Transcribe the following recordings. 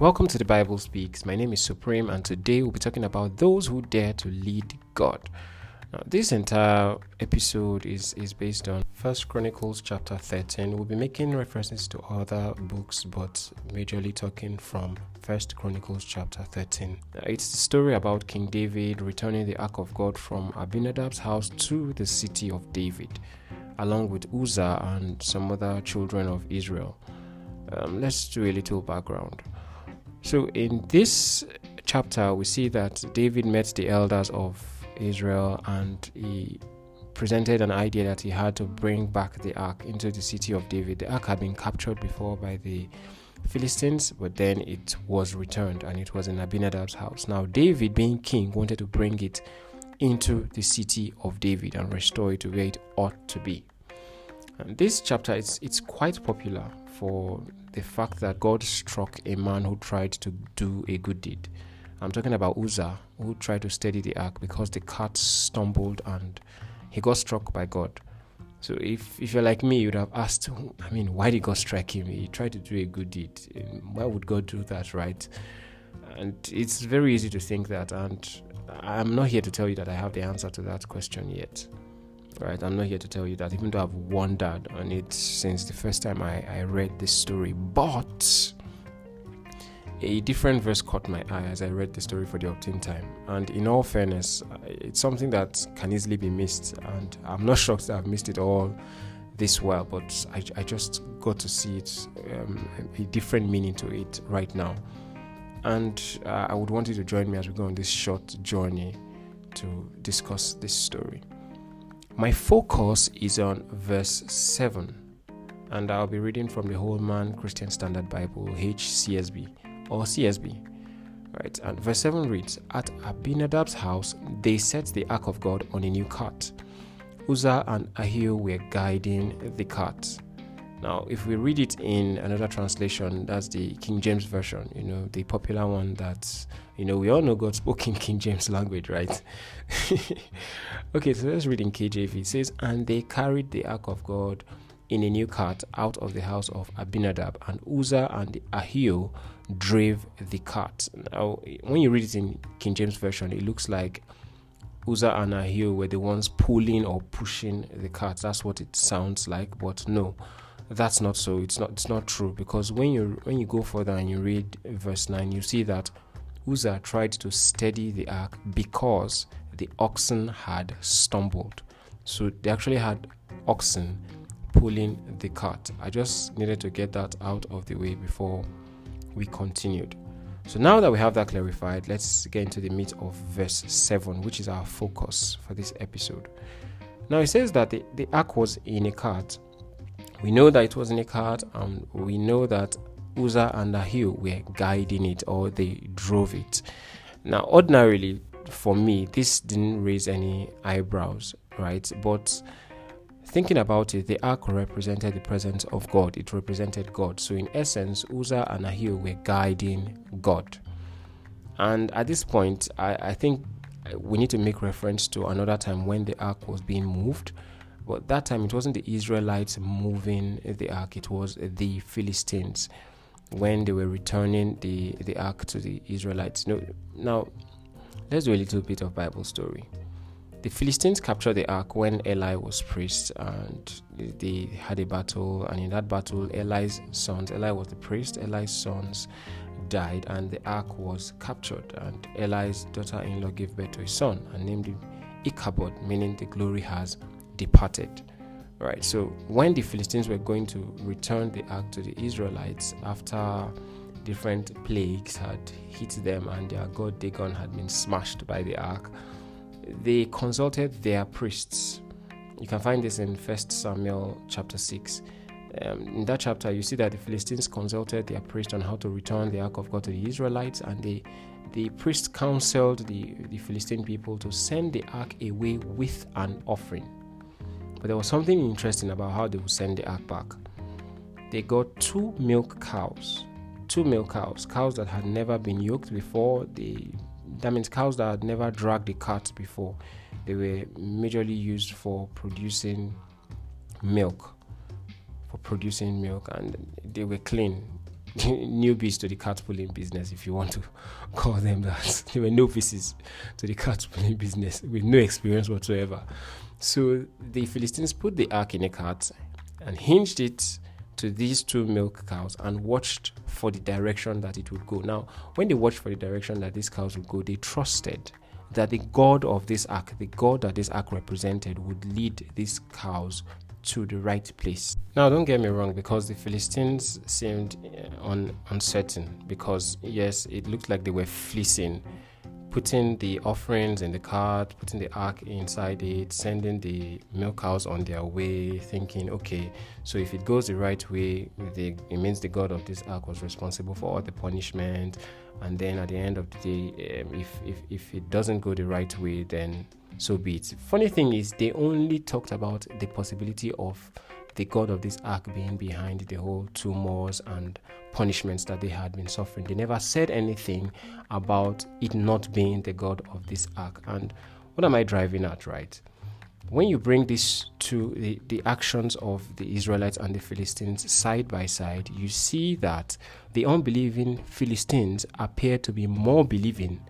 Welcome to the Bible Speaks. My name is Supreme, and today we'll be talking about those who dare to lead God. Now, this entire episode is, is based on First Chronicles chapter 13. We'll be making references to other books, but majorly talking from First Chronicles chapter 13. It's the story about King David returning the Ark of God from Abinadab's house to the city of David, along with Uzzah and some other children of Israel. Um, let's do a little background. So, in this chapter, we see that David met the elders of Israel and he presented an idea that he had to bring back the ark into the city of David. The ark had been captured before by the Philistines, but then it was returned and it was in Abinadab's house. Now, David, being king, wanted to bring it into the city of David and restore it to where it ought to be. And this chapter is it's quite popular for the fact that God struck a man who tried to do a good deed. I'm talking about Uzzah, who tried to steady the ark because the cart stumbled and he got struck by God. So if, if you're like me, you'd have asked, I mean, why did God strike him? He tried to do a good deed. Um, why would God do that, right? And it's very easy to think that. And I'm not here to tell you that I have the answer to that question yet. Right? I'm not here to tell you that, even though I've wondered on it since the first time I, I read this story. But a different verse caught my eye as I read the story for the octane time. And in all fairness, it's something that can easily be missed. And I'm not shocked that I've missed it all this well, but I, I just got to see it, um, a different meaning to it right now. And uh, I would want you to join me as we go on this short journey to discuss this story. My focus is on verse 7, and I'll be reading from the Holman Christian Standard Bible, HCSB or CSB. Right, and verse 7 reads At Abinadab's house, they set the ark of God on a new cart. Uzzah and Ahio were guiding the cart. Now, if we read it in another translation, that's the King James Version, you know, the popular one that, you know, we all know God spoke in King James language, right? okay, so let's read in KJV. It says, And they carried the ark of God in a new cart out of the house of Abinadab, and Uzzah and Ahio drove the cart. Now, when you read it in King James Version, it looks like Uzzah and Ahio were the ones pulling or pushing the cart. That's what it sounds like, but no that's not so it's not it's not true. Because when you when you go further and you read verse 9 you see that Uzzah tried to steady the ark because the oxen had stumbled. So they actually had oxen pulling the cart. I just needed to get that out of the way before we continued. So now that we have that clarified let's get into the meat of verse 7 which is our focus for this episode. Now it says that the, the ark was in a cart we know that it was in a cart, and we know that Uzzah and Ahio were guiding it or they drove it. Now, ordinarily, for me, this didn't raise any eyebrows, right? But thinking about it, the ark represented the presence of God, it represented God. So, in essence, Uzzah and Ahio were guiding God. And at this point, I, I think we need to make reference to another time when the ark was being moved but that time it wasn't the Israelites moving the ark, it was the Philistines when they were returning the, the ark to the Israelites. No, now, let's do a little bit of Bible story. The Philistines captured the ark when Eli was priest, and they had a battle. And in that battle, Eli's sons, Eli was the priest, Eli's sons died, and the ark was captured. And Eli's daughter in law gave birth to a son and named him Ichabod, meaning the glory has departed. Right, so when the Philistines were going to return the ark to the Israelites after different plagues had hit them and their god Dagon had been smashed by the ark, they consulted their priests. You can find this in First Samuel chapter 6. Um, in that chapter, you see that the Philistines consulted their priest on how to return the ark of God to the Israelites, and they, the priest counseled the, the Philistine people to send the ark away with an offering. But there was something interesting about how they would send the ark back. They got two milk cows, two milk cows, cows that had never been yoked before. They, that means cows that had never dragged the cart before. They were majorly used for producing milk, for producing milk, and they were clean. newbies to the cat pulling business, if you want to call them that. they were novices to the cat pulling business with no experience whatsoever. So the Philistines put the ark in a cart and hinged it to these two milk cows and watched for the direction that it would go. Now, when they watched for the direction that these cows would go, they trusted that the God of this ark, the God that this ark represented, would lead these cows to the right place. Now, don't get me wrong, because the Philistines seemed uh, un- uncertain, because yes, it looked like they were fleecing putting the offerings in the cart, putting the ark inside it, sending the milk cows on their way, thinking, okay, so if it goes the right way, the, it means the God of this ark was responsible for all the punishment. And then at the end of the day, um, if, if, if it doesn't go the right way, then so be it. Funny thing is, they only talked about the possibility of the God of this ark being behind the whole tumors and punishments that they had been suffering. They never said anything about it not being the God of this ark. And what am I driving at, right? When you bring this to the, the actions of the Israelites and the Philistines side by side, you see that the unbelieving Philistines appear to be more believing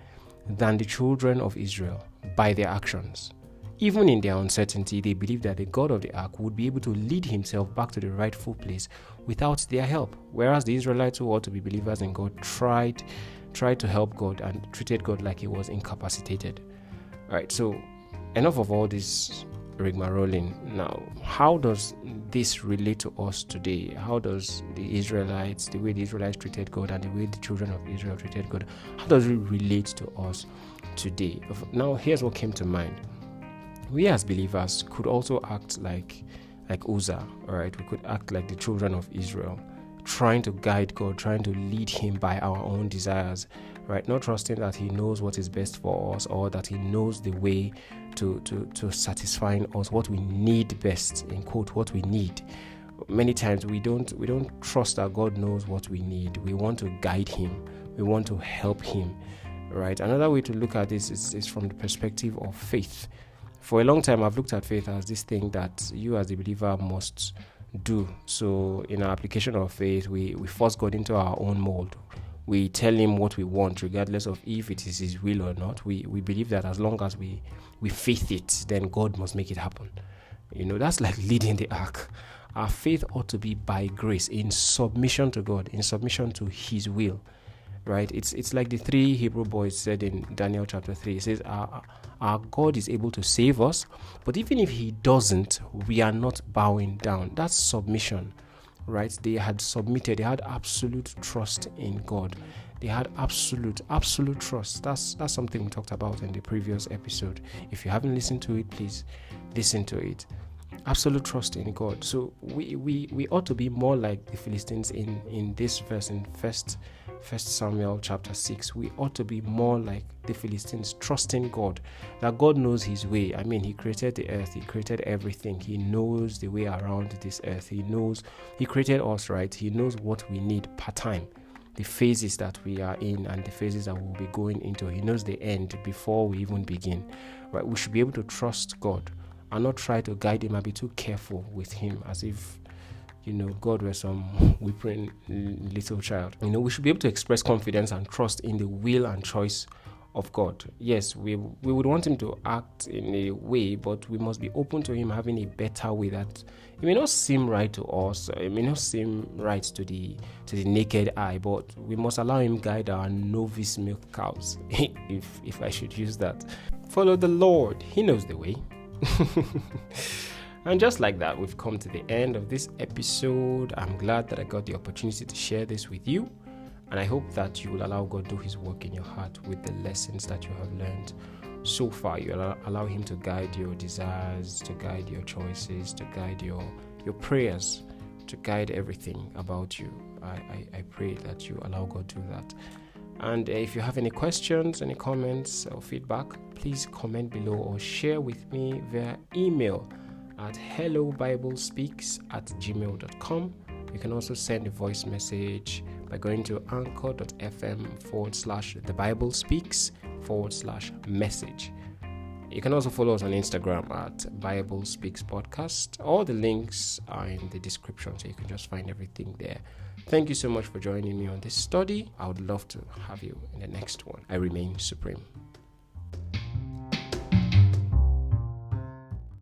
than the children of Israel by their actions. Even in their uncertainty, they believed that the God of the ark would be able to lead himself back to the rightful place without their help. Whereas the Israelites who ought to be believers in God tried tried to help God and treated God like he was incapacitated. Alright, so enough of all this rigmaroling. Now, how does this relate to us today? How does the Israelites, the way the Israelites treated God and the way the children of Israel treated God, how does it relate to us today? Now, here's what came to mind we as believers could also act like like Uzzah, all right? We could act like the children of Israel, trying to guide God, trying to lead Him by our own desires, right? Not trusting that He knows what is best for us or that He knows the way to, to, to satisfying us, what we need best, in quote, what we need. Many times we don't we don't trust that God knows what we need. We want to guide Him, we want to help Him, right? Another way to look at this is, is from the perspective of faith for a long time, I've looked at faith as this thing that you, as a believer, must do. So, in our application of faith, we, we force God into our own mold. We tell Him what we want, regardless of if it is His will or not. We, we believe that as long as we, we faith it, then God must make it happen. You know, that's like leading the ark. Our faith ought to be by grace, in submission to God, in submission to His will right? It's it's like the three Hebrew boys said in Daniel chapter three. It says, "Our our God is able to save us, but even if He doesn't, we are not bowing down." That's submission, right? They had submitted. They had absolute trust in God. They had absolute absolute trust. That's that's something we talked about in the previous episode. If you haven't listened to it, please listen to it absolute trust in God. So we, we, we ought to be more like the Philistines in, in this verse in first First Samuel chapter 6, we ought to be more like the Philistines, trusting God, that God knows his way. I mean, he created the earth, he created everything, he knows the way around this earth, he knows, he created us, right? He knows what we need part time, the phases that we are in, and the phases that we'll be going into. He knows the end before we even begin, right? We should be able to trust God and not try to guide him and be too careful with him as if you know, God were some whimpering little child. You know, we should be able to express confidence and trust in the will and choice of God. Yes, we we would want him to act in a way, but we must be open to him having a better way that it may not seem right to us, it may not seem right to the to the naked eye, but we must allow him guide our novice milk cows, if if I should use that. Follow the Lord, he knows the way. And just like that, we've come to the end of this episode. I'm glad that I got the opportunity to share this with you. And I hope that you will allow God to do His work in your heart with the lessons that you have learned so far. You allow Him to guide your desires, to guide your choices, to guide your your prayers, to guide everything about you. I, I, I pray that you allow God to do that. And uh, if you have any questions, any comments, or feedback, please comment below or share with me via email at hellobiblespeaks at gmail.com. You can also send a voice message by going to anchor.fm forward slash the Bible speaks forward slash message. You can also follow us on Instagram at Bible Speaks Podcast. All the links are in the description, so you can just find everything there. Thank you so much for joining me on this study. I would love to have you in the next one. I remain supreme.